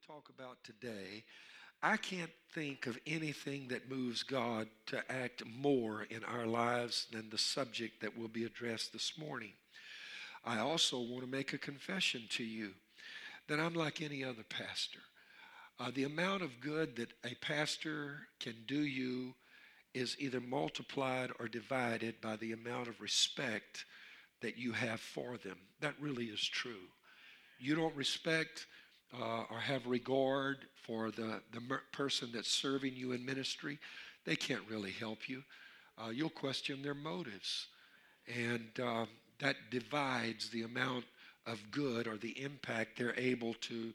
to talk about today, I can't think of anything that moves God to act more in our lives than the subject that will be addressed this morning. I also want to make a confession to you that I'm like any other pastor. Uh, the amount of good that a pastor can do you is either multiplied or divided by the amount of respect that you have for them. That really is true. You don't respect uh, or have regard for the, the person that's serving you in ministry, they can't really help you. Uh, you'll question their motives. And uh, that divides the amount of good or the impact they're able to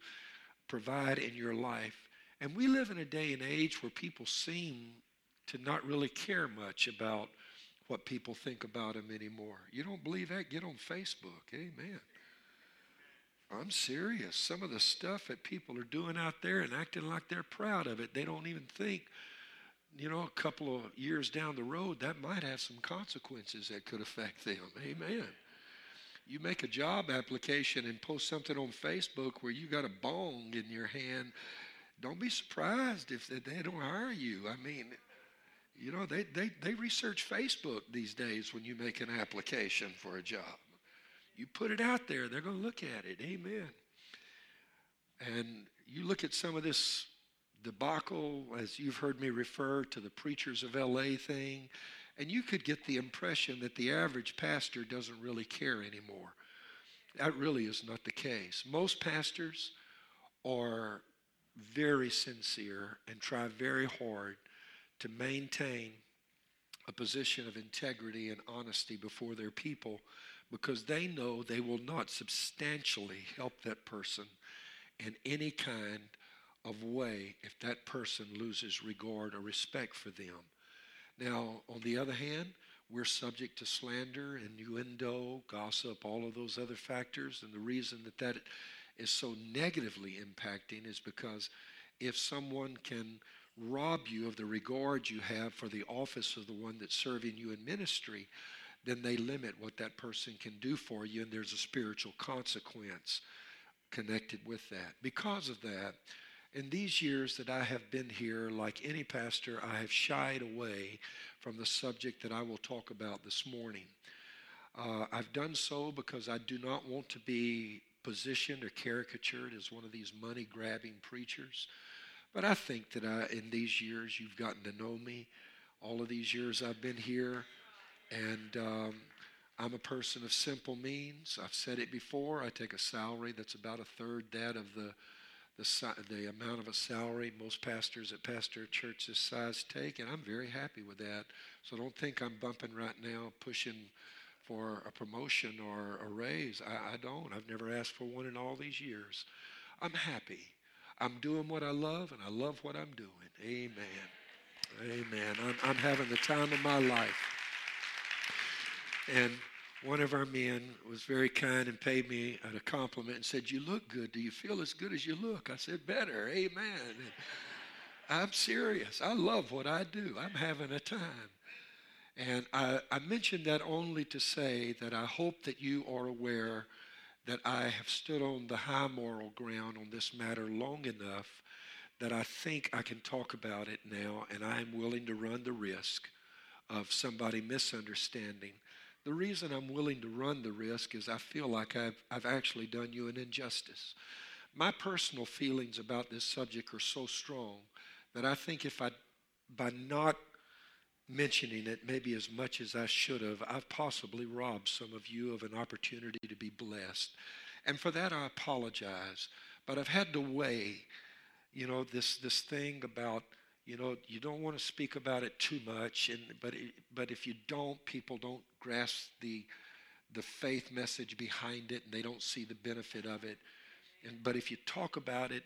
provide in your life. And we live in a day and age where people seem to not really care much about what people think about them anymore. You don't believe that? Get on Facebook. Amen. I'm serious. Some of the stuff that people are doing out there and acting like they're proud of it, they don't even think, you know, a couple of years down the road, that might have some consequences that could affect them. Amen. You make a job application and post something on Facebook where you got a bong in your hand. Don't be surprised if they don't hire you. I mean, you know, they, they, they research Facebook these days when you make an application for a job. You put it out there, they're going to look at it. Amen. And you look at some of this debacle, as you've heard me refer to the preachers of LA thing, and you could get the impression that the average pastor doesn't really care anymore. That really is not the case. Most pastors are very sincere and try very hard to maintain a position of integrity and honesty before their people because they know they will not substantially help that person in any kind of way if that person loses regard or respect for them. Now, on the other hand, we're subject to slander, innuendo, gossip, all of those other factors. And the reason that that is so negatively impacting is because if someone can rob you of the regard you have for the office of the one that's serving you in ministry, then they limit what that person can do for you, and there's a spiritual consequence connected with that. Because of that, in these years that I have been here, like any pastor, I have shied away from the subject that I will talk about this morning. Uh, I've done so because I do not want to be positioned or caricatured as one of these money grabbing preachers. But I think that I, in these years, you've gotten to know me. All of these years I've been here. And um, I'm a person of simple means. I've said it before. I take a salary that's about a third that of the, the, the amount of a salary most pastors at pastor church this size take, and I'm very happy with that. So don't think I'm bumping right now, pushing for a promotion or a raise. I, I don't. I've never asked for one in all these years. I'm happy. I'm doing what I love, and I love what I'm doing. Amen. Amen. I'm, I'm having the time of my life. And one of our men was very kind and paid me a compliment and said, You look good. Do you feel as good as you look? I said, Better. Amen. And I'm serious. I love what I do. I'm having a time. And I, I mentioned that only to say that I hope that you are aware that I have stood on the high moral ground on this matter long enough that I think I can talk about it now, and I am willing to run the risk of somebody misunderstanding the reason I'm willing to run the risk is I feel like I've, I've actually done you an injustice. My personal feelings about this subject are so strong that I think if I, by not mentioning it maybe as much as I should have, I've possibly robbed some of you of an opportunity to be blessed. And for that, I apologize. But I've had to weigh, you know, this, this thing about you know you don't want to speak about it too much and but it, but if you don't people don't grasp the the faith message behind it and they don't see the benefit of it. And but if you talk about it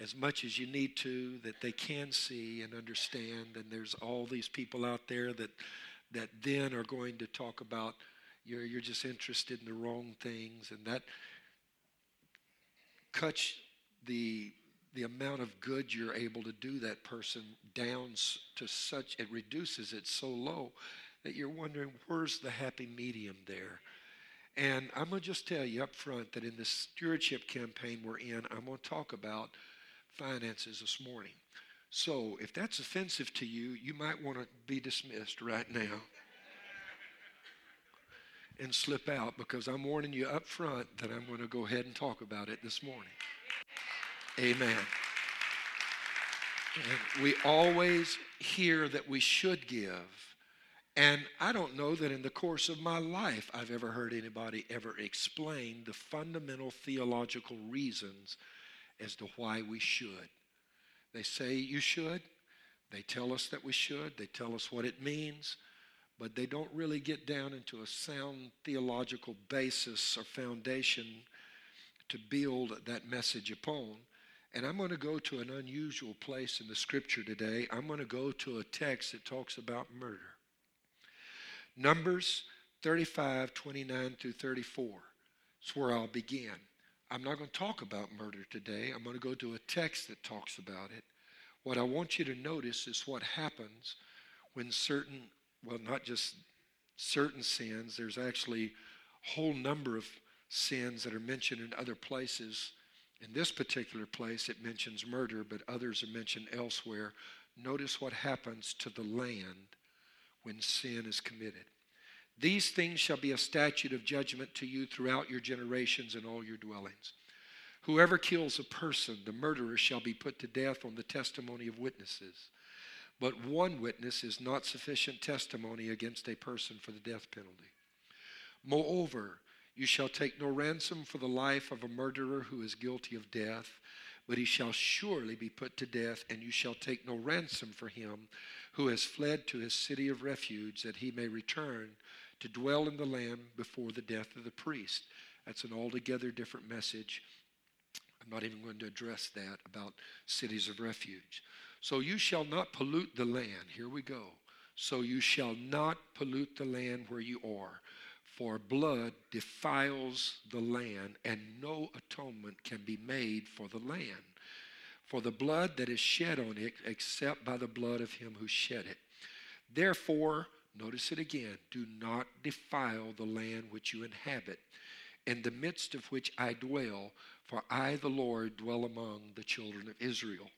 as much as you need to that they can see and understand and there's all these people out there that that then are going to talk about you're you're just interested in the wrong things and that cuts the the amount of good you're able to do that person down to such it reduces it so low that you're wondering where's the happy medium there and i'm going to just tell you up front that in this stewardship campaign we're in i'm going to talk about finances this morning. So if that's offensive to you, you might want to be dismissed right now and slip out because I'm warning you up front that I'm going to go ahead and talk about it this morning. Amen. And we always hear that we should give. And I don't know that in the course of my life I've ever heard anybody ever explain the fundamental theological reasons as to why we should. They say you should. They tell us that we should. They tell us what it means. But they don't really get down into a sound theological basis or foundation to build that message upon. And I'm going to go to an unusual place in the scripture today. I'm going to go to a text that talks about murder. Numbers 35, 29 through 34. That's where I'll begin. I'm not going to talk about murder today. I'm going to go to a text that talks about it. What I want you to notice is what happens when certain, well, not just certain sins, there's actually a whole number of sins that are mentioned in other places. In this particular place, it mentions murder, but others are mentioned elsewhere. Notice what happens to the land when sin is committed. These things shall be a statute of judgment to you throughout your generations and all your dwellings. Whoever kills a person, the murderer shall be put to death on the testimony of witnesses. But one witness is not sufficient testimony against a person for the death penalty. Moreover, you shall take no ransom for the life of a murderer who is guilty of death, but he shall surely be put to death, and you shall take no ransom for him who has fled to his city of refuge, that he may return to dwell in the land before the death of the priest. That's an altogether different message. I'm not even going to address that about cities of refuge. So you shall not pollute the land. Here we go. So you shall not pollute the land where you are, for blood defiles the land, and no atonement can be made for the land. For the blood that is shed on it, except by the blood of him who shed it. Therefore, Notice it again. Do not defile the land which you inhabit, in the midst of which I dwell, for I, the Lord, dwell among the children of Israel.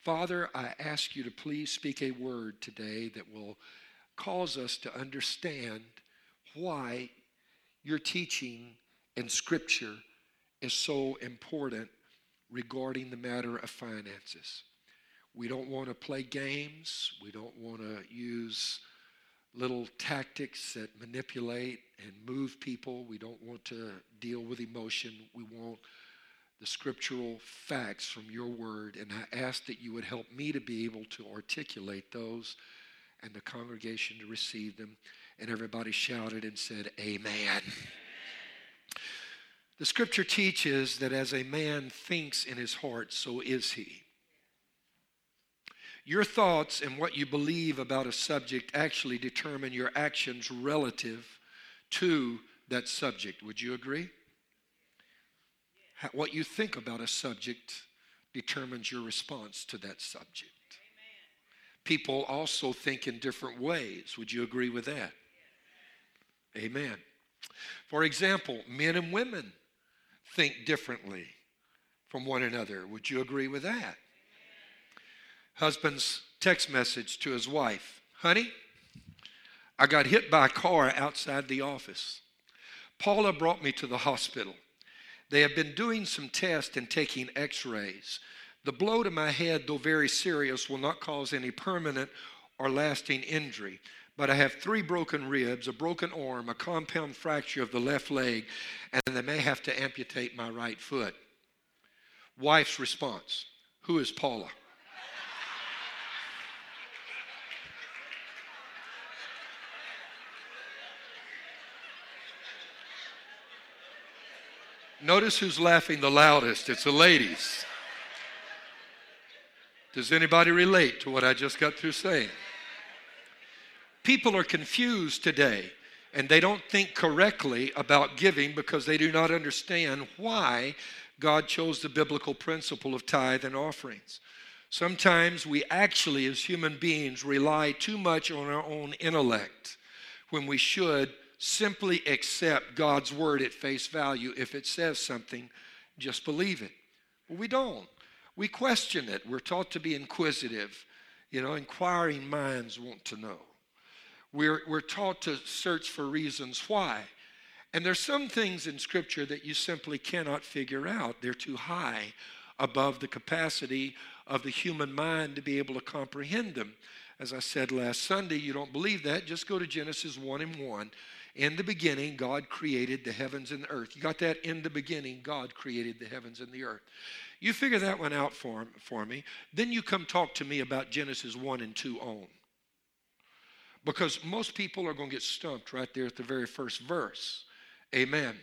Father, I ask you to please speak a word today that will cause us to understand why your teaching and scripture is so important regarding the matter of finances. We don't want to play games. We don't want to use little tactics that manipulate and move people. We don't want to deal with emotion. We want the scriptural facts from your word. And I ask that you would help me to be able to articulate those and the congregation to receive them. And everybody shouted and said, Amen. The scripture teaches that as a man thinks in his heart, so is he. Your thoughts and what you believe about a subject actually determine your actions relative to that subject. Would you agree? What you think about a subject determines your response to that subject. People also think in different ways. Would you agree with that? Amen. For example, men and women think differently from one another. Would you agree with that? husband's text message to his wife Honey, I got hit by a car outside the office. Paula brought me to the hospital. They have been doing some tests and taking x rays. The blow to my head, though very serious, will not cause any permanent or lasting injury. But I have three broken ribs, a broken arm, a compound fracture of the left leg, and they may have to amputate my right foot. Wife's response Who is Paula? Notice who's laughing the loudest. It's the ladies. Does anybody relate to what I just got through saying? People are confused today and they don't think correctly about giving because they do not understand why God chose the biblical principle of tithe and offerings. Sometimes we actually, as human beings, rely too much on our own intellect when we should simply accept God's word at face value. If it says something, just believe it. But we don't. we question it. We're taught to be inquisitive. You know, inquiring minds want to know. We're, we're taught to search for reasons why. And there's some things in Scripture that you simply cannot figure out. They're too high above the capacity of the human mind to be able to comprehend them. As I said last Sunday, you don't believe that, just go to Genesis 1 and 1. In the beginning, God created the heavens and the earth. You got that? In the beginning, God created the heavens and the earth. You figure that one out for, for me. Then you come talk to me about Genesis 1 and 2 on. Because most people are going to get stumped right there at the very first verse. Amen.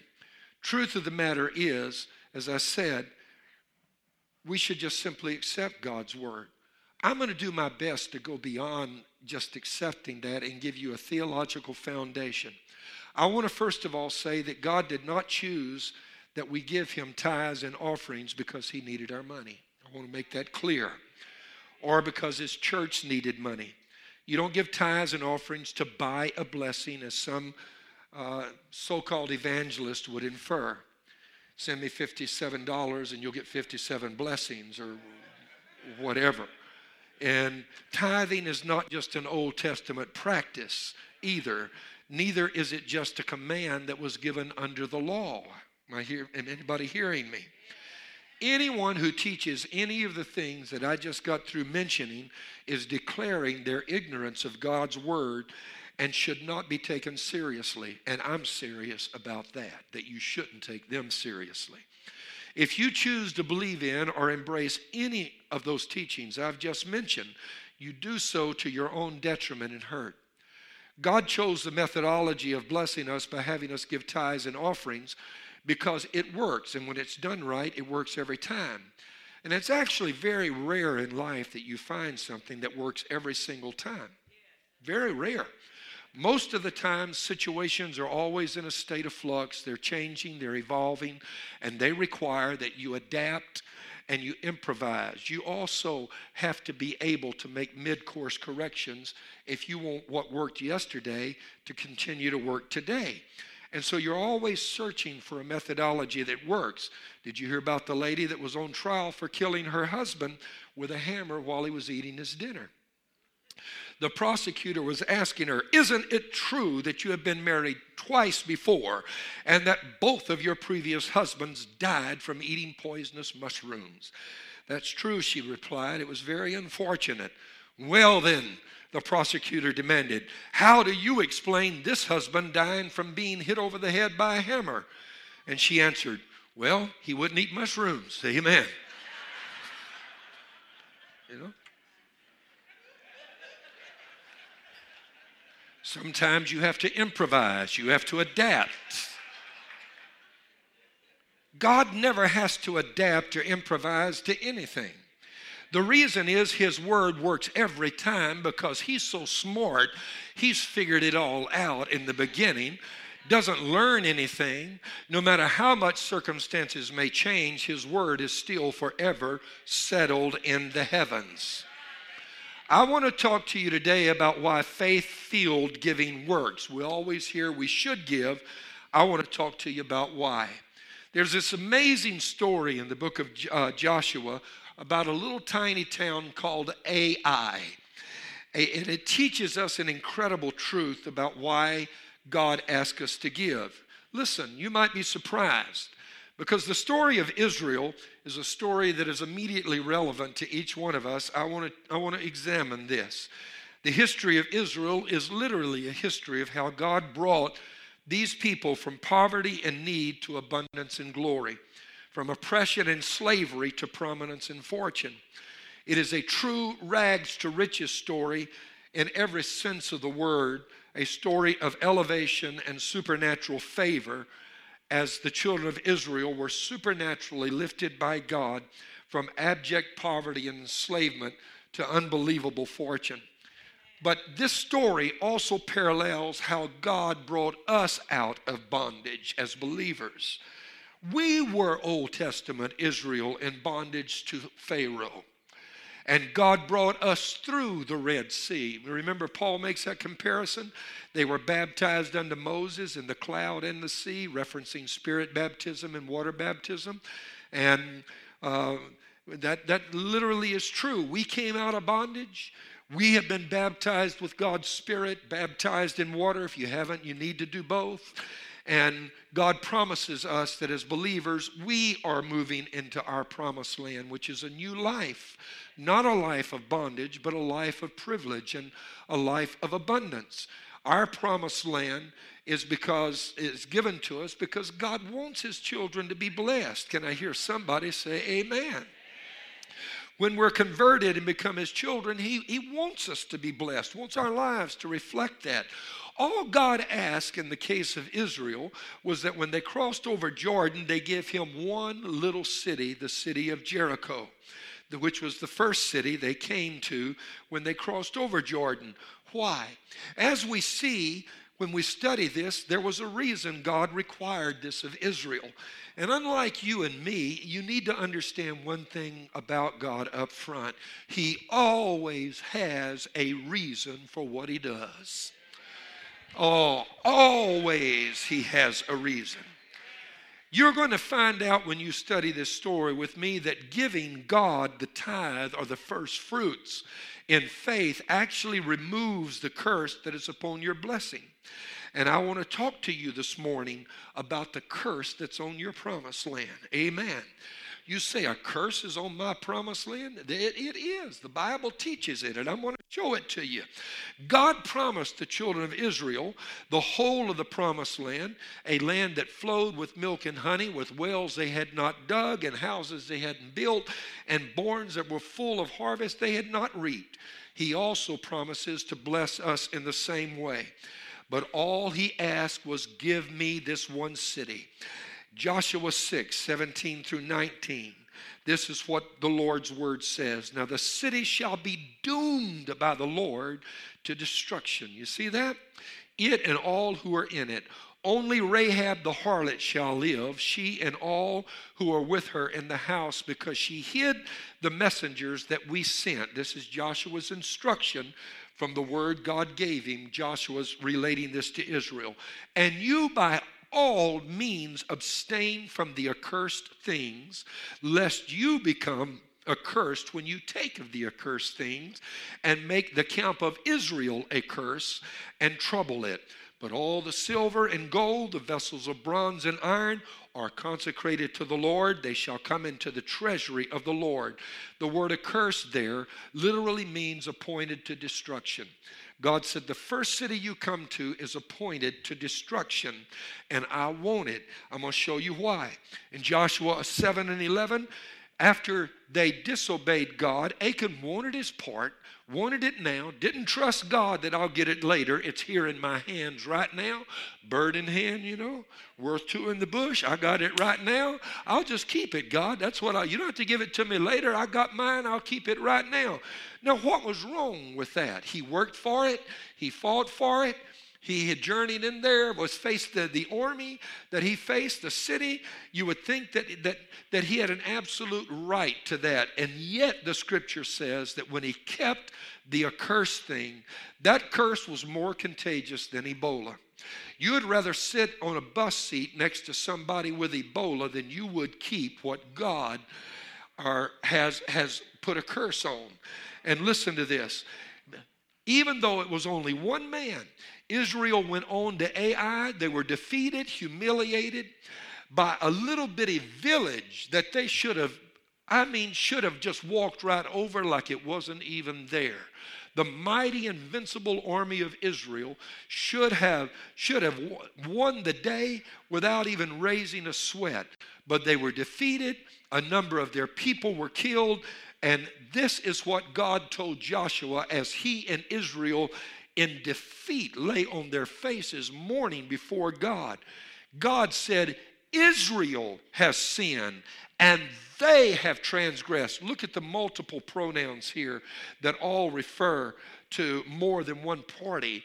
Truth of the matter is, as I said, we should just simply accept God's word. I'm going to do my best to go beyond just accepting that and give you a theological foundation. I want to first of all say that God did not choose that we give him tithes and offerings because he needed our money. I want to make that clear. Or because his church needed money. You don't give tithes and offerings to buy a blessing, as some uh, so called evangelist would infer. Send me $57 and you'll get 57 blessings or whatever. And tithing is not just an Old Testament practice either. Neither is it just a command that was given under the law. Am, I hear, am anybody hearing me? Anyone who teaches any of the things that I just got through mentioning is declaring their ignorance of God's word and should not be taken seriously. And I'm serious about that, that you shouldn't take them seriously. If you choose to believe in or embrace any of those teachings I've just mentioned, you do so to your own detriment and hurt. God chose the methodology of blessing us by having us give tithes and offerings because it works. And when it's done right, it works every time. And it's actually very rare in life that you find something that works every single time. Very rare. Most of the time, situations are always in a state of flux. They're changing, they're evolving, and they require that you adapt and you improvise. You also have to be able to make mid course corrections if you want what worked yesterday to continue to work today. And so you're always searching for a methodology that works. Did you hear about the lady that was on trial for killing her husband with a hammer while he was eating his dinner? the prosecutor was asking her, Isn't it true that you have been married twice before and that both of your previous husbands died from eating poisonous mushrooms? That's true, she replied. It was very unfortunate. Well, then, the prosecutor demanded, How do you explain this husband dying from being hit over the head by a hammer? And she answered, Well, he wouldn't eat mushrooms. Amen. you know? Sometimes you have to improvise, you have to adapt. God never has to adapt or improvise to anything. The reason is His Word works every time because He's so smart, He's figured it all out in the beginning, doesn't learn anything. No matter how much circumstances may change, His Word is still forever settled in the heavens. I want to talk to you today about why faith filled giving works. We always hear we should give. I want to talk to you about why. There's this amazing story in the book of uh, Joshua about a little tiny town called Ai. And it teaches us an incredible truth about why God asks us to give. Listen, you might be surprised. Because the story of Israel is a story that is immediately relevant to each one of us, I want to, I want to examine this. The history of Israel is literally a history of how God brought these people from poverty and need to abundance and glory, from oppression and slavery to prominence and fortune. It is a true rags to riches story in every sense of the word, a story of elevation and supernatural favor as the children of Israel were supernaturally lifted by God from abject poverty and enslavement to unbelievable fortune. But this story also parallels how God brought us out of bondage as believers. We were Old Testament Israel in bondage to Pharaoh. And God brought us through the Red Sea. Remember, Paul makes that comparison. They were baptized unto Moses in the cloud and the sea, referencing spirit baptism and water baptism. And uh, That, that literally is true. We came out of bondage. We have been baptized with God's Spirit, baptized in water. If you haven't, you need to do both. And God promises us that as believers, we are moving into our promised land, which is a new life. Not a life of bondage, but a life of privilege and a life of abundance. Our promised land is because it's given to us because God wants his children to be blessed. Can I hear somebody say amen? When we're converted and become his children, he, he wants us to be blessed, wants our lives to reflect that. All God asked in the case of Israel was that when they crossed over Jordan, they give him one little city, the city of Jericho, which was the first city they came to when they crossed over Jordan. Why? As we see, when we study this, there was a reason God required this of Israel. And unlike you and me, you need to understand one thing about God up front. He always has a reason for what he does. Oh, always he has a reason. You're going to find out when you study this story with me that giving God the tithe or the first fruits in faith actually removes the curse that is upon your blessing. And I want to talk to you this morning about the curse that's on your promised land. Amen. You say, a curse is on my promised land? It, it is. The Bible teaches it, and I'm going to show it to you. God promised the children of Israel the whole of the promised land, a land that flowed with milk and honey, with wells they had not dug, and houses they hadn't built, and barns that were full of harvest they had not reaped. He also promises to bless us in the same way. But all he asked was, Give me this one city. Joshua 6, 17 through 19. This is what the Lord's word says. Now, the city shall be doomed by the Lord to destruction. You see that? It and all who are in it. Only Rahab the harlot shall live, she and all who are with her in the house, because she hid the messengers that we sent. This is Joshua's instruction from the word God gave him. Joshua's relating this to Israel. And you by all means abstain from the accursed things, lest you become accursed when you take of the accursed things and make the camp of Israel a curse and trouble it. But all the silver and gold, the vessels of bronze and iron, are consecrated to the Lord. They shall come into the treasury of the Lord. The word accursed there literally means appointed to destruction. God said, The first city you come to is appointed to destruction, and I want it. I'm going to show you why. In Joshua 7 and 11, after they disobeyed God, Achan wanted his part wanted it now, didn't trust God that I'll get it later. It's here in my hands right now. Bird in hand, you know, worth two in the bush. I got it right now. I'll just keep it, God. That's what I, you don't have to give it to me later. I got mine. I'll keep it right now. Now, what was wrong with that? He worked for it, he fought for it. He had journeyed in there, was faced the, the army that he faced, the city. You would think that, that, that he had an absolute right to that. And yet, the scripture says that when he kept the accursed thing, that curse was more contagious than Ebola. You would rather sit on a bus seat next to somebody with Ebola than you would keep what God are, has, has put a curse on. And listen to this even though it was only one man, Israel went on to Ai. They were defeated, humiliated by a little bitty village that they should have, I mean, should have just walked right over like it wasn't even there. The mighty invincible army of Israel should have should have won the day without even raising a sweat, but they were defeated. A number of their people were killed, and this is what God told Joshua as he and Israel in defeat lay on their faces mourning before God. God said, Israel has sinned and they have transgressed. Look at the multiple pronouns here that all refer to more than one party.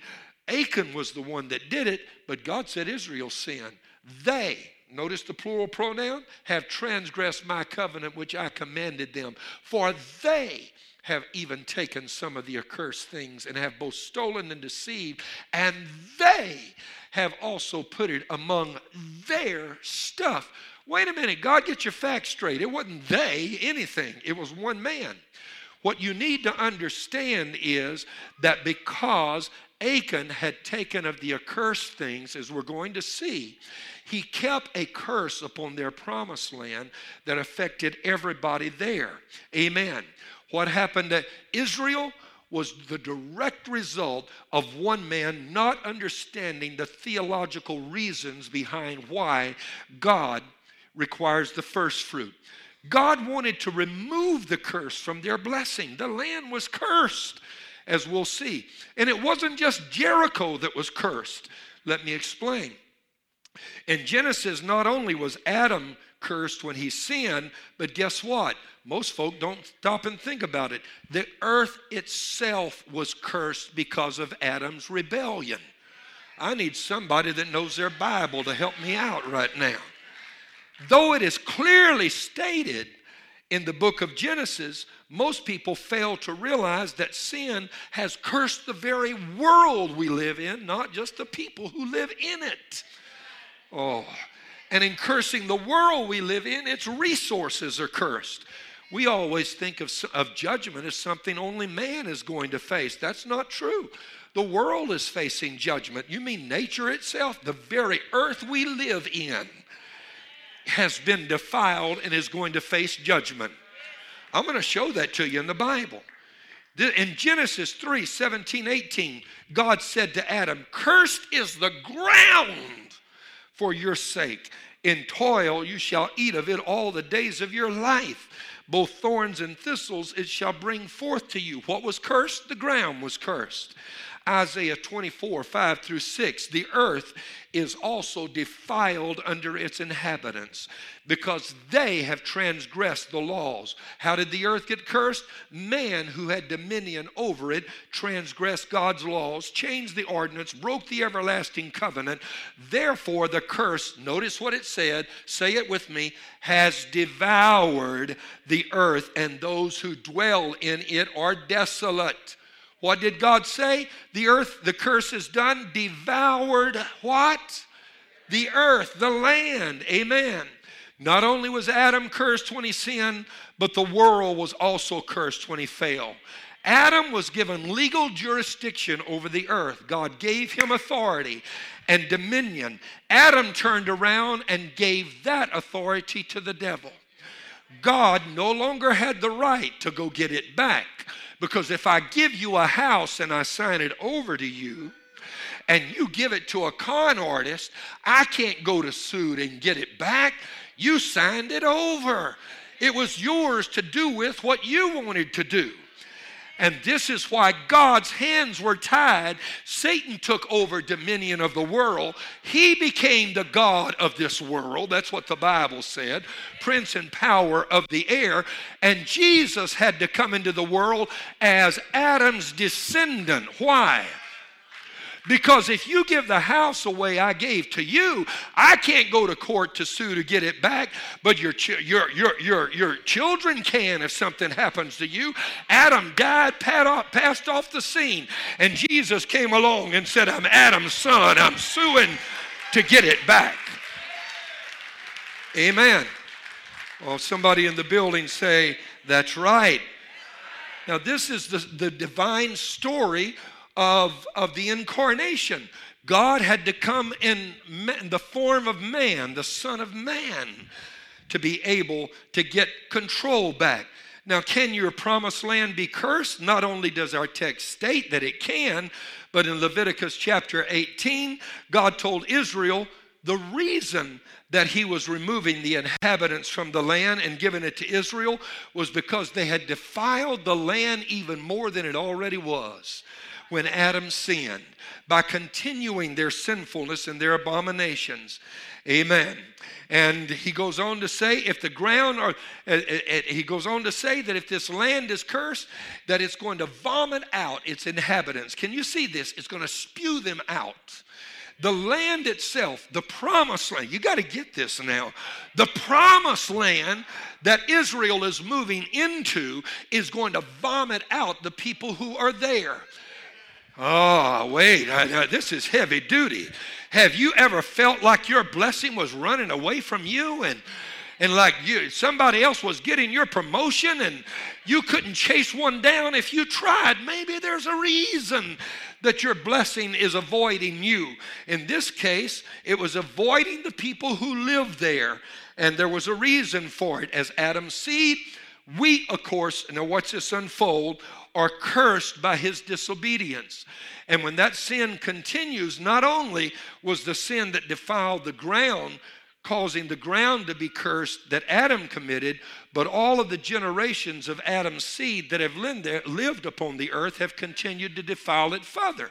Achan was the one that did it, but God said Israel sinned. They, notice the plural pronoun, have transgressed my covenant which I commanded them. For they have even taken some of the accursed things and have both stolen and deceived, and they have also put it among their stuff. Wait a minute, God, get your facts straight. It wasn't they, anything, it was one man. What you need to understand is that because Achan had taken of the accursed things, as we're going to see, he kept a curse upon their promised land that affected everybody there. Amen. What happened to Israel was the direct result of one man not understanding the theological reasons behind why God requires the first fruit. God wanted to remove the curse from their blessing. The land was cursed, as we'll see. And it wasn't just Jericho that was cursed. Let me explain. In Genesis, not only was Adam cursed when he sinned, but guess what? Most folk don't stop and think about it. The earth itself was cursed because of Adam's rebellion. I need somebody that knows their Bible to help me out right now. Though it is clearly stated in the book of Genesis, most people fail to realize that sin has cursed the very world we live in, not just the people who live in it. Oh, and in cursing the world we live in, its resources are cursed. We always think of, of judgment as something only man is going to face. That's not true. The world is facing judgment. You mean nature itself, the very earth we live in has been defiled and is going to face judgment. I'm going to show that to you in the Bible. In Genesis 3 17, 18, God said to Adam, Cursed is the ground for your sake. In toil you shall eat of it all the days of your life. Both thorns and thistles it shall bring forth to you. What was cursed? The ground was cursed. Isaiah 24, 5 through 6. The earth is also defiled under its inhabitants because they have transgressed the laws. How did the earth get cursed? Man who had dominion over it transgressed God's laws, changed the ordinance, broke the everlasting covenant. Therefore, the curse, notice what it said, say it with me, has devoured the earth, and those who dwell in it are desolate. What did God say? The earth, the curse is done, devoured what? The earth, the land. Amen. Not only was Adam cursed when he sinned, but the world was also cursed when he fell. Adam was given legal jurisdiction over the earth. God gave him authority and dominion. Adam turned around and gave that authority to the devil. God no longer had the right to go get it back. Because if I give you a house and I sign it over to you, and you give it to a con artist, I can't go to suit and get it back. You signed it over. It was yours to do with what you wanted to do. And this is why God's hands were tied. Satan took over dominion of the world. He became the God of this world. That's what the Bible said. Prince and power of the air. And Jesus had to come into the world as Adam's descendant. Why? Because if you give the house away I gave to you, I can't go to court to sue to get it back, but your, your, your, your, your children can if something happens to you. Adam died, passed off the scene, and Jesus came along and said, I'm Adam's son. I'm suing to get it back. Amen. Well, somebody in the building say, That's right. Now, this is the, the divine story of, of the incarnation. God had to come in the form of man, the Son of Man, to be able to get control back. Now, can your promised land be cursed? Not only does our text state that it can, but in Leviticus chapter 18, God told Israel the reason that he was removing the inhabitants from the land and giving it to Israel was because they had defiled the land even more than it already was when Adam sinned by continuing their sinfulness and their abominations. Amen. And he goes on to say, if the ground, or uh, uh, he goes on to say that if this land is cursed, that it's going to vomit out its inhabitants. Can you see this? It's going to spew them out. The land itself, the promised land, you got to get this now. The promised land that Israel is moving into is going to vomit out the people who are there. Oh, wait, I, I, this is heavy duty. Have you ever felt like your blessing was running away from you and and like you somebody else was getting your promotion and you couldn't chase one down if you tried? Maybe there's a reason that your blessing is avoiding you. In this case, it was avoiding the people who lived there, and there was a reason for it. As Adam's seed, we, of course, now watch this unfold, are cursed by his disobedience. And when that sin continues, not only was the sin that defiled the ground, causing the ground to be cursed that Adam committed, but all of the generations of Adam's seed that have lived upon the earth have continued to defile it further.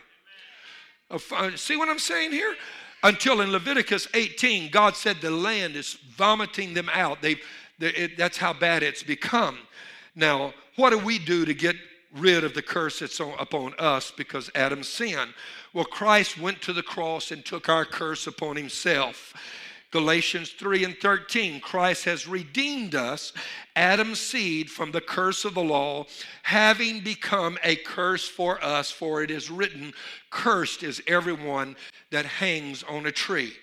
Uh, see what I'm saying here? Until in Leviticus 18, God said the land is vomiting them out. They, it, that's how bad it's become. Now, what do we do to get rid of the curse that's on, upon us because Adam sinned? Well, Christ went to the cross and took our curse upon himself. Galatians 3 and 13, Christ has redeemed us, Adam's seed, from the curse of the law, having become a curse for us, for it is written, Cursed is everyone that hangs on a tree.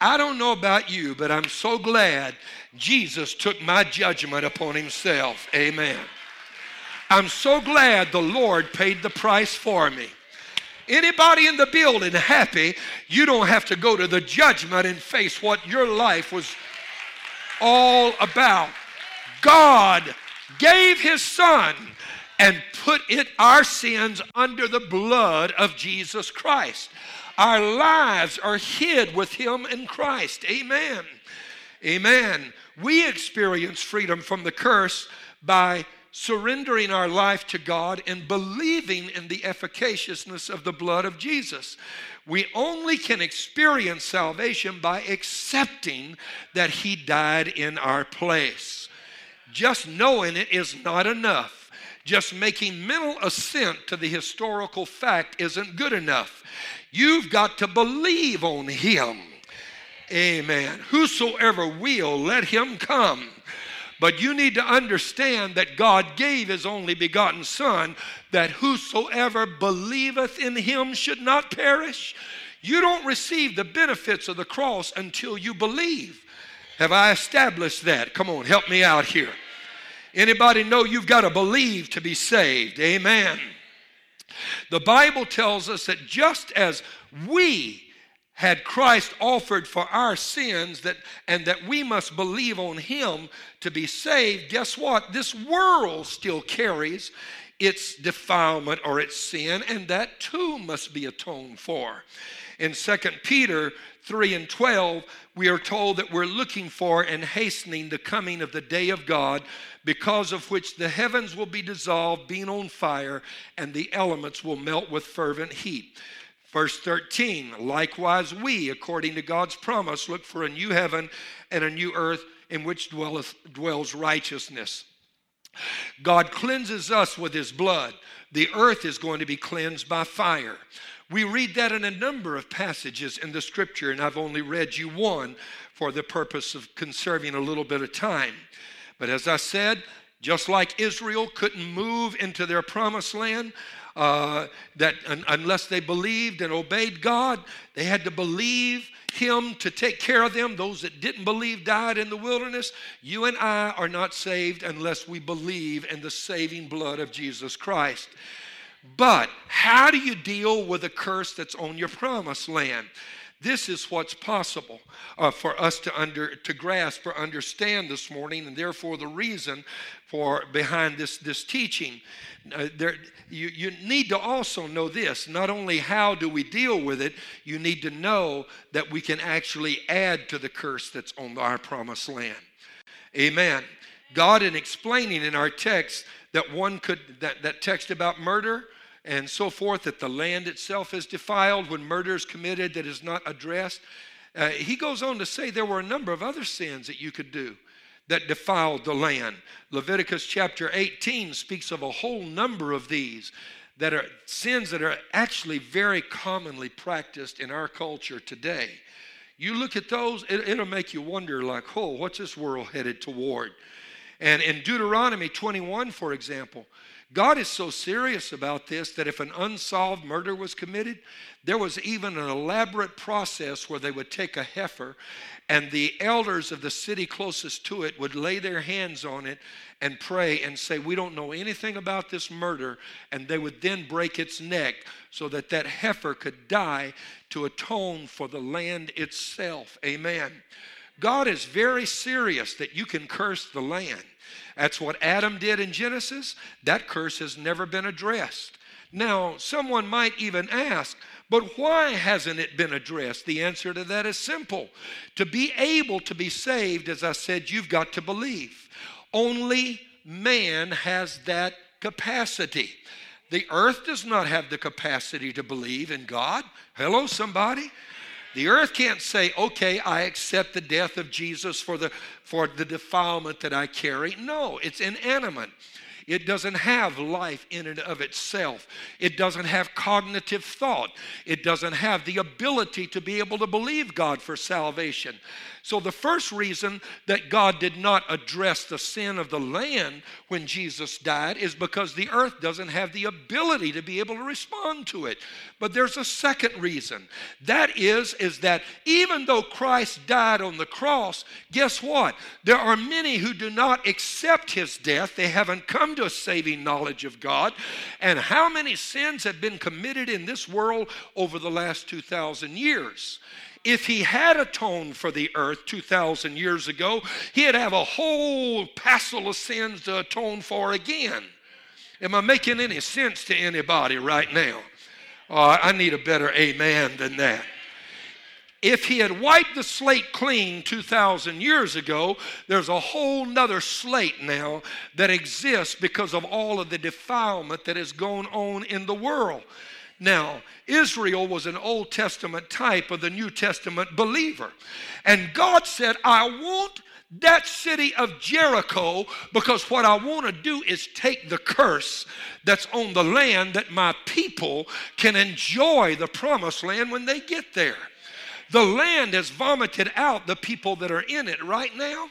I don't know about you, but I'm so glad Jesus took my judgment upon himself. Amen. I'm so glad the Lord paid the price for me. Anybody in the building happy, you don't have to go to the judgment and face what your life was all about. God gave his son and put it our sins under the blood of Jesus Christ. Our lives are hid with him in Christ. Amen. Amen. We experience freedom from the curse by surrendering our life to God and believing in the efficaciousness of the blood of Jesus. We only can experience salvation by accepting that He died in our place. Just knowing it is not enough. Just making mental assent to the historical fact isn't good enough. You've got to believe on Him. Amen. Whosoever will, let him come. But you need to understand that God gave his only begotten Son, that whosoever believeth in him should not perish. You don't receive the benefits of the cross until you believe. Have I established that? Come on, help me out here. Anybody know you've got to believe to be saved? Amen. The Bible tells us that just as we had Christ offered for our sins that and that we must believe on him to be saved, guess what? This world still carries its defilement or its sin, and that too must be atoned for. In 2 Peter 3 and 12, we are told that we're looking for and hastening the coming of the day of God, because of which the heavens will be dissolved, being on fire, and the elements will melt with fervent heat. Verse 13, likewise we, according to God's promise, look for a new heaven and a new earth in which dwelleth, dwells righteousness. God cleanses us with his blood. The earth is going to be cleansed by fire. We read that in a number of passages in the scripture, and I've only read you one for the purpose of conserving a little bit of time. But as I said, just like Israel couldn't move into their promised land, uh, that un- unless they believed and obeyed God, they had to believe Him to take care of them. Those that didn't believe died in the wilderness. You and I are not saved unless we believe in the saving blood of Jesus Christ. But how do you deal with a curse that's on your promised land? This is what's possible uh, for us to under to grasp or understand this morning, and therefore the reason for behind this this teaching. Uh, there, you, you need to also know this not only how do we deal with it, you need to know that we can actually add to the curse that's on our promised land. Amen. God, in explaining in our text that one could, that, that text about murder and so forth, that the land itself is defiled when murder is committed that is not addressed. Uh, he goes on to say there were a number of other sins that you could do that defiled the land. Leviticus chapter 18 speaks of a whole number of these that are sins that are actually very commonly practiced in our culture today. You look at those, it, will make you wonder, like, oh, what's this world headed toward? And in Deuteronomy 21, for example, God is so serious about this that if an unsolved murder was committed, there was even an elaborate process where they would take a heifer and the elders of the city closest to it would lay their hands on it and pray and say, We don't know anything about this murder. And they would then break its neck so that that heifer could die to atone for the land itself. Amen. God is very serious that you can curse the land. That's what Adam did in Genesis. That curse has never been addressed. Now, someone might even ask, but why hasn't it been addressed? The answer to that is simple. To be able to be saved, as I said, you've got to believe. Only man has that capacity. The earth does not have the capacity to believe in God. Hello, somebody? The earth can't say, okay, I accept the death of Jesus for the, for the defilement that I carry. No, it's inanimate. It doesn't have life in and of itself. It doesn't have cognitive thought. It doesn't have the ability to be able to believe God for salvation. So, the first reason that God did not address the sin of the land when Jesus died is because the earth doesn't have the ability to be able to respond to it. But there's a second reason. That is, is that even though Christ died on the cross, guess what? There are many who do not accept his death. They haven't come to a saving knowledge of God. And how many sins have been committed in this world over the last 2,000 years? if he had atoned for the earth 2,000 years ago, he'd have a whole passel of sins to atone for again. Am I making any sense to anybody right now? Oh, I need a better amen than that. If he had wiped the slate clean 2,000 years ago, there's a whole nother slate now that exists because of all of the defilement that has gone on in the world. Now, Israel was an Old Testament type of the New Testament believer. And God said, I want that city of Jericho because what I want to do is take the curse that's on the land that my people can enjoy the promised land when they get there. The land has vomited out the people that are in it right now,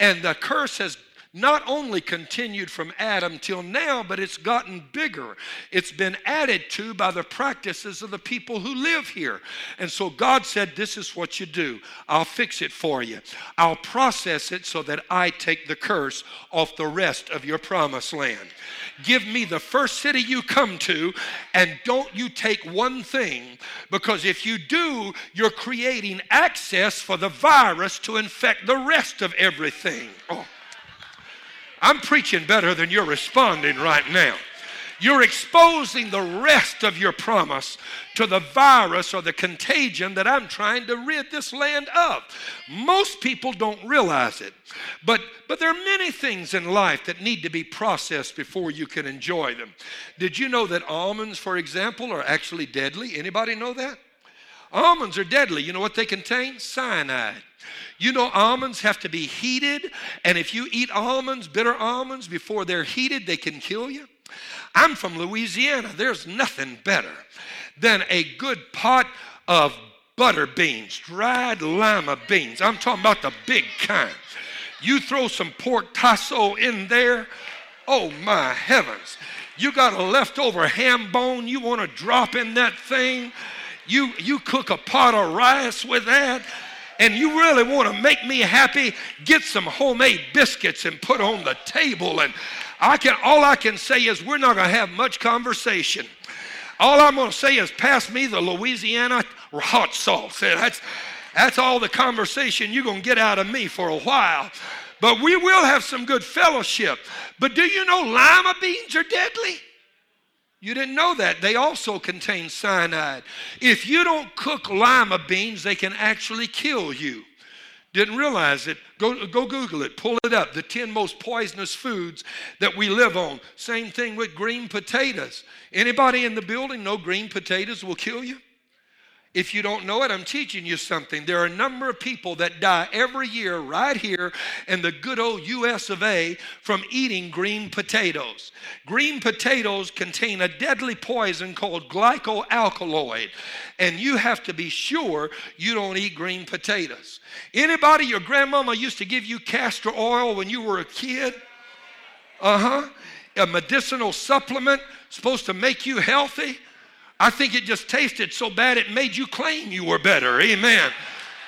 and the curse has not only continued from Adam till now, but it's gotten bigger. It's been added to by the practices of the people who live here. And so God said, This is what you do. I'll fix it for you. I'll process it so that I take the curse off the rest of your promised land. Give me the first city you come to, and don't you take one thing, because if you do, you're creating access for the virus to infect the rest of everything. Oh. I'm preaching better than you're responding right now. You're exposing the rest of your promise to the virus or the contagion that I'm trying to rid this land of. Most people don't realize it. But but there are many things in life that need to be processed before you can enjoy them. Did you know that almonds, for example, are actually deadly? Anybody know that? Almonds are deadly. You know what they contain? Cyanide. You know, almonds have to be heated, and if you eat almonds, bitter almonds, before they're heated, they can kill you. I'm from Louisiana. There's nothing better than a good pot of butter beans, dried lima beans. I'm talking about the big kind. You throw some pork tasso in there, oh my heavens. You got a leftover ham bone you want to drop in that thing. You, you cook a pot of rice with that and you really want to make me happy, get some homemade biscuits and put on the table. And I can all I can say is we're not going to have much conversation. All I'm going to say is pass me the Louisiana hot sauce. That's that's all the conversation you're going to get out of me for a while. But we will have some good fellowship. But do you know lima beans are deadly? You didn't know that. They also contain cyanide. If you don't cook lima beans, they can actually kill you. Didn't realize it. Go, go Google it. Pull it up. The 10 most poisonous foods that we live on. Same thing with green potatoes. Anybody in the building know green potatoes will kill you? If you don't know it, I'm teaching you something. There are a number of people that die every year right here in the good old US of A from eating green potatoes. Green potatoes contain a deadly poison called glycoalkaloid, and you have to be sure you don't eat green potatoes. Anybody, your grandmama used to give you castor oil when you were a kid? Uh huh. A medicinal supplement supposed to make you healthy. I think it just tasted so bad it made you claim you were better. Amen.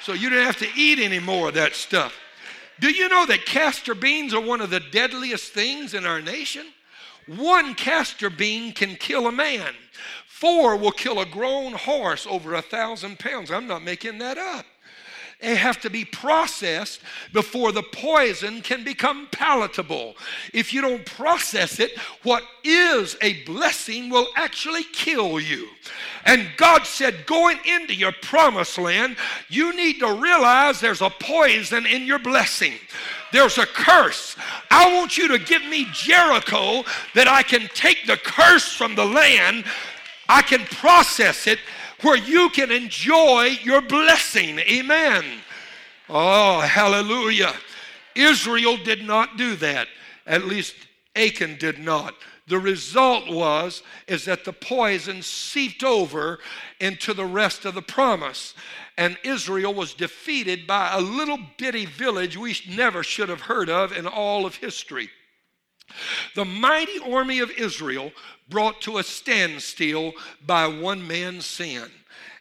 So you didn't have to eat any more of that stuff. Do you know that castor beans are one of the deadliest things in our nation? One castor bean can kill a man. Four will kill a grown horse over a thousand pounds. I'm not making that up. They have to be processed before the poison can become palatable. If you don't process it, what is a blessing will actually kill you. And God said, going into your promised land, you need to realize there's a poison in your blessing. There's a curse. I want you to give me Jericho that I can take the curse from the land, I can process it where you can enjoy your blessing. Amen. Oh, hallelujah. Israel did not do that. At least Achan did not. The result was is that the poison seeped over into the rest of the promise. And Israel was defeated by a little bitty village we never should have heard of in all of history. The mighty army of Israel brought to a standstill by one man's sin.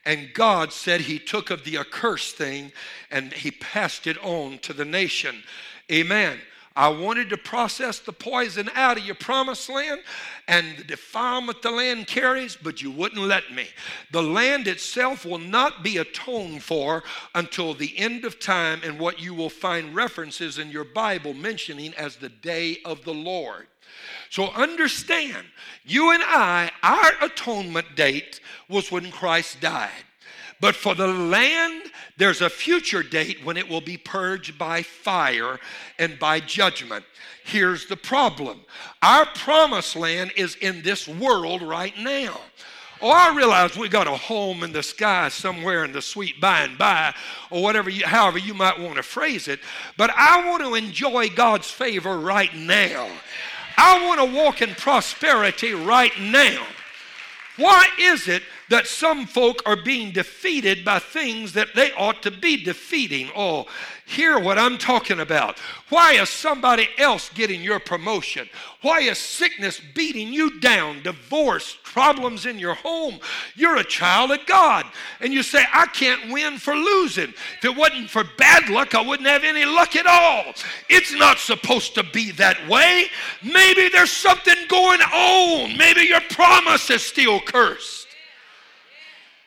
And God said He took of the accursed thing and He passed it on to the nation. Amen. I wanted to process the poison out of your promised land and the defilement the land carries, but you wouldn't let me. The land itself will not be atoned for until the end of time, and what you will find references in your Bible mentioning as the day of the Lord. So understand, you and I, our atonement date was when Christ died. But for the land, there's a future date when it will be purged by fire and by judgment. Here's the problem our promised land is in this world right now. Oh, I realize we got a home in the sky somewhere in the sweet by and by, or whatever, you, however you might want to phrase it. But I want to enjoy God's favor right now. I want to walk in prosperity right now. Why is it that some folk are being defeated by things that they ought to be defeating? Oh, hear what I'm talking about. Why is somebody else getting your promotion? Why is sickness beating you down? Divorce, problems in your home. You're a child of God. And you say, I can't win for losing. If it wasn't for bad luck, I wouldn't have any luck at all. It's not supposed to be that way. Maybe there's something going on. Maybe your promise is still cursed.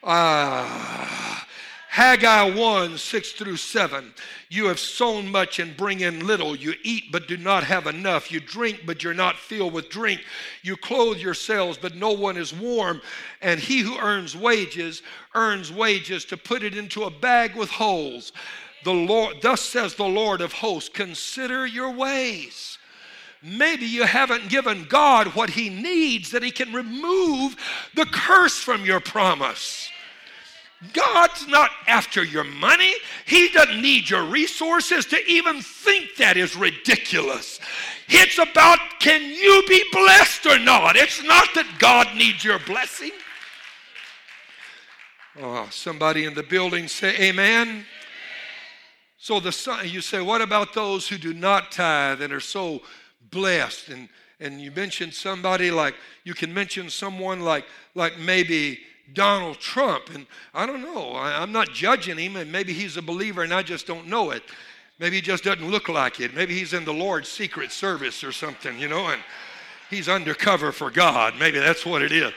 Ah. Haggai 1 6 through 7. You have sown much and bring in little. You eat but do not have enough. You drink but you're not filled with drink. You clothe yourselves but no one is warm. And he who earns wages earns wages to put it into a bag with holes. The Lord, thus says the Lord of hosts, consider your ways. Maybe you haven't given God what he needs that he can remove the curse from your promise. God's not after your money. He doesn't need your resources to even think that is ridiculous. It's about can you be blessed or not? It's not that God needs your blessing. Oh, somebody in the building say amen. So the son, you say, what about those who do not tithe and are so blessed? And and you mentioned somebody like you can mention someone like like maybe Donald Trump. And I don't know. I, am not judging him, and maybe he's a believer and I just don't know it. Maybe he just doesn't look like it. Maybe he's in the Lord's secret service or something, you know, and he's undercover for God. Maybe that's what it is.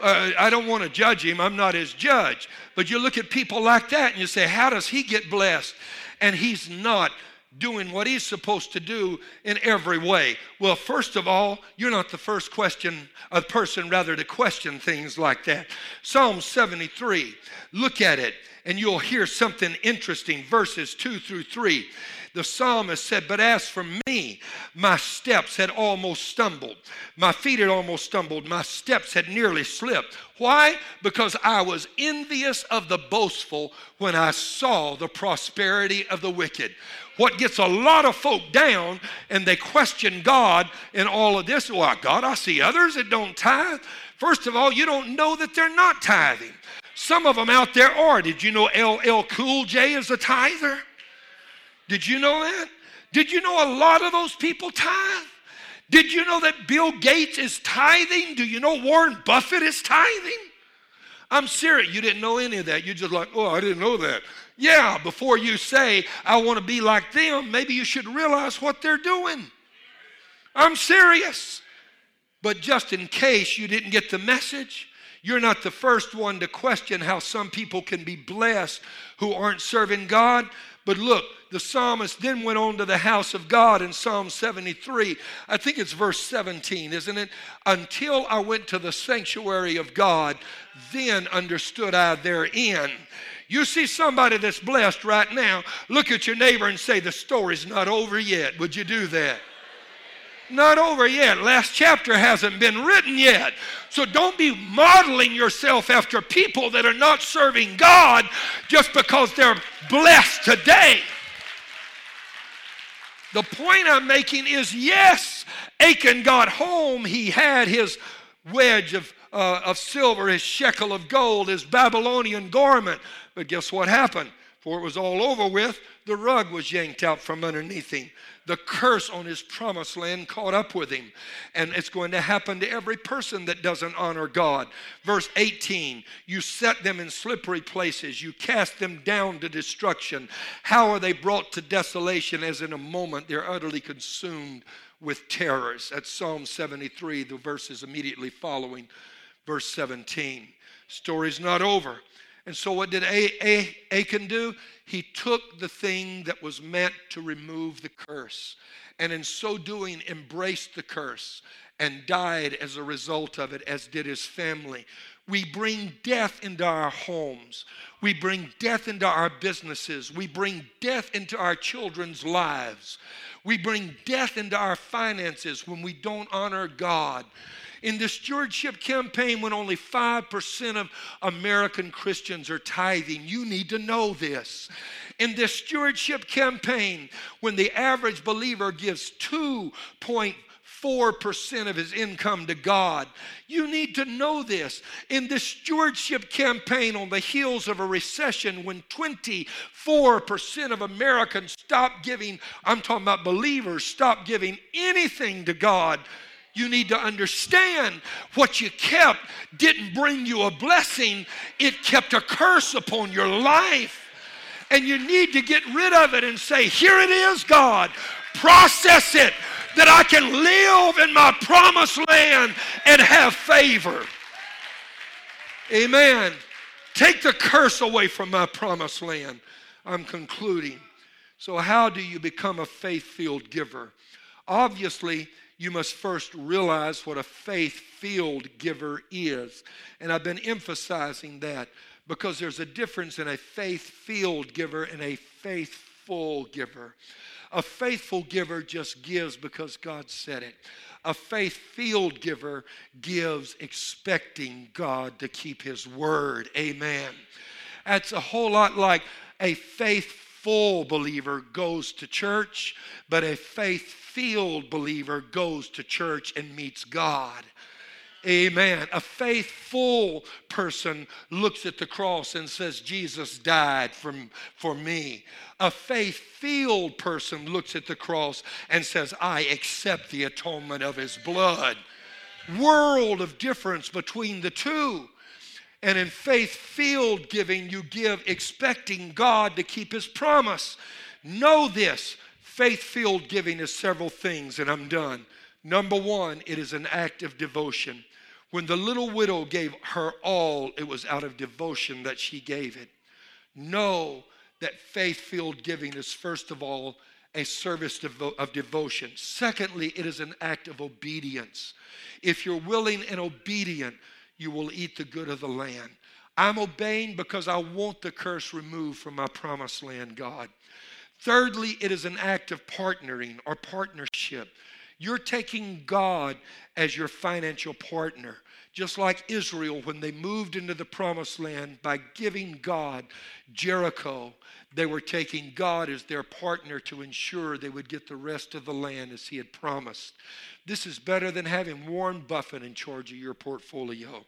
Uh, I don't want to judge him. I'm not his judge. But you look at people like that and you say, how does he get blessed? And he's not doing what he's supposed to do in every way? Well, first of all, you're not the first question, a person rather to question things like that. Psalm 73, look at it and you'll hear something interesting. Verses 2 through 3. The psalmist said, But as for me, my steps had almost stumbled. My feet had almost stumbled. My steps had nearly slipped. Why? Because I was envious of the boastful when I saw the prosperity of the wicked. What gets a lot of folk down and they question God in all of this. Well, God, I see others that don't tithe. First of all, you don't know that they're not tithing. Some of them out there are. Did you know LL Cool J is a tither? Did you know that? Did you know a lot of those people tithe? Did you know that Bill Gates is tithing? Do you know Warren Buffett is tithing? I'm serious. You didn't know any of that. You're just like, oh, I didn't know that. Yeah, before you say, I want to be like them, maybe you should realize what they're doing. I'm serious. But just in case you didn't get the message, you're not the first one to question how some people can be blessed who aren't serving God. But look, the psalmist then went on to the house of God in Psalm 73. I think it's verse 17, isn't it? Until I went to the sanctuary of God, then understood I therein. You see somebody that's blessed right now, look at your neighbor and say, The story's not over yet. Would you do that? Not over yet. Last chapter hasn't been written yet. So don't be modeling yourself after people that are not serving God just because they're blessed today. The point I'm making is yes, Achan got home. He had his wedge of, uh, of silver, his shekel of gold, his Babylonian garment. But guess what happened? Before it was all over with, the rug was yanked out from underneath him the curse on his promised land caught up with him. And it's going to happen to every person that doesn't honor God. Verse 18 You set them in slippery places, you cast them down to destruction. How are they brought to desolation as in a moment they're utterly consumed with terrors? That's Psalm 73, the verses immediately following verse 17. Story's not over. And so, what did Achan do? He took the thing that was meant to remove the curse, and in so doing, embraced the curse and died as a result of it, as did his family. We bring death into our homes. We bring death into our businesses. We bring death into our children's lives. We bring death into our finances when we don't honor God in the stewardship campaign when only 5% of American Christians are tithing. You need to know this. In this stewardship campaign, when the average believer gives 2.5 4% of his income to God. You need to know this. In this stewardship campaign on the heels of a recession, when 24% of Americans stop giving, I'm talking about believers, stop giving anything to God, you need to understand what you kept didn't bring you a blessing, it kept a curse upon your life. And you need to get rid of it and say, Here it is, God. Process it that I can live in my promised land and have favor. Amen. Take the curse away from my promised land. I'm concluding. So, how do you become a faith filled giver? Obviously, you must first realize what a faith filled giver is. And I've been emphasizing that because there's a difference in a faith filled giver and a faithful giver. A faithful giver just gives because God said it. A faith filled giver gives expecting God to keep his word. Amen. That's a whole lot like a faithful believer goes to church, but a faith filled believer goes to church and meets God. Amen. A faithful person looks at the cross and says, Jesus died for, for me. A faith filled person looks at the cross and says, I accept the atonement of his blood. World of difference between the two. And in faith filled giving, you give expecting God to keep his promise. Know this Faith filled giving is several things, and I'm done. Number one, it is an act of devotion. When the little widow gave her all, it was out of devotion that she gave it. Know that faith filled giving is, first of all, a service of devotion. Secondly, it is an act of obedience. If you're willing and obedient, you will eat the good of the land. I'm obeying because I want the curse removed from my promised land, God. Thirdly, it is an act of partnering or partnership. You're taking God as your financial partner. Just like Israel, when they moved into the promised land by giving God Jericho, they were taking God as their partner to ensure they would get the rest of the land as He had promised. This is better than having Warren Buffett in charge of your portfolio.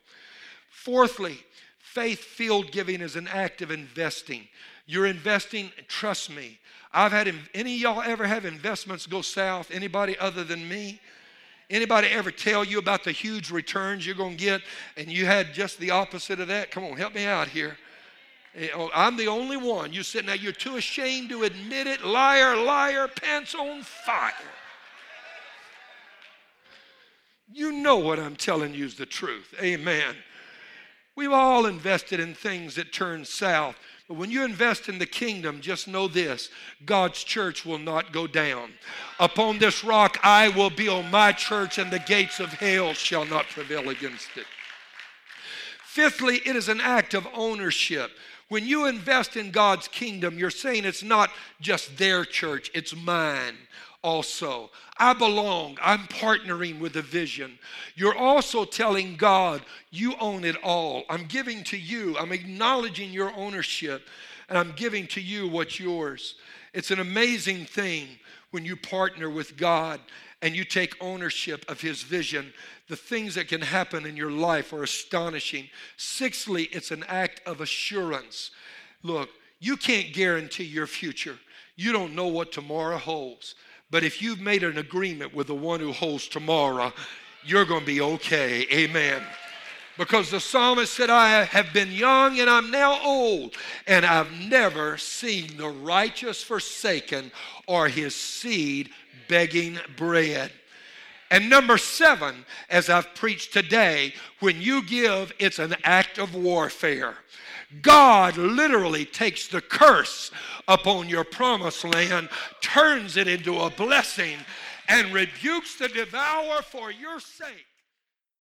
Fourthly, faith filled giving is an act of investing. You're investing, trust me. I've had any y'all ever have investments go south? Anybody other than me? Anybody ever tell you about the huge returns you're going to get and you had just the opposite of that? Come on, help me out here. Eh, oh, I'm the only one. You sitting there, you're too ashamed to admit it. Liar, liar, pants on fire. You know what I'm telling you is the truth. Amen. We've all invested in things that turn south. But when you invest in the kingdom, just know this God's church will not go down. Upon this rock I will build my church, and the gates of hell shall not prevail against it. Fifthly, it is an act of ownership. When you invest in God's kingdom, you're saying it's not just their church, it's mine also. I belong. I'm partnering with the vision. You're also telling God, you own it all. I'm giving to you. I'm acknowledging your ownership, and I'm giving to you what's yours. It's an amazing thing when you partner with God and you take ownership of His vision. The things that can happen in your life are astonishing. Sixthly, it's an act of assurance. Look, you can't guarantee your future. You don't know what tomorrow holds. But if you've made an agreement with the one who holds tomorrow, you're going to be okay. Amen. Because the psalmist said, I have been young and I'm now old, and I've never seen the righteous forsaken or his seed begging bread. And number seven, as I've preached today, when you give, it's an act of warfare. God literally takes the curse upon your promised land, turns it into a blessing, and rebukes the devourer for your sake.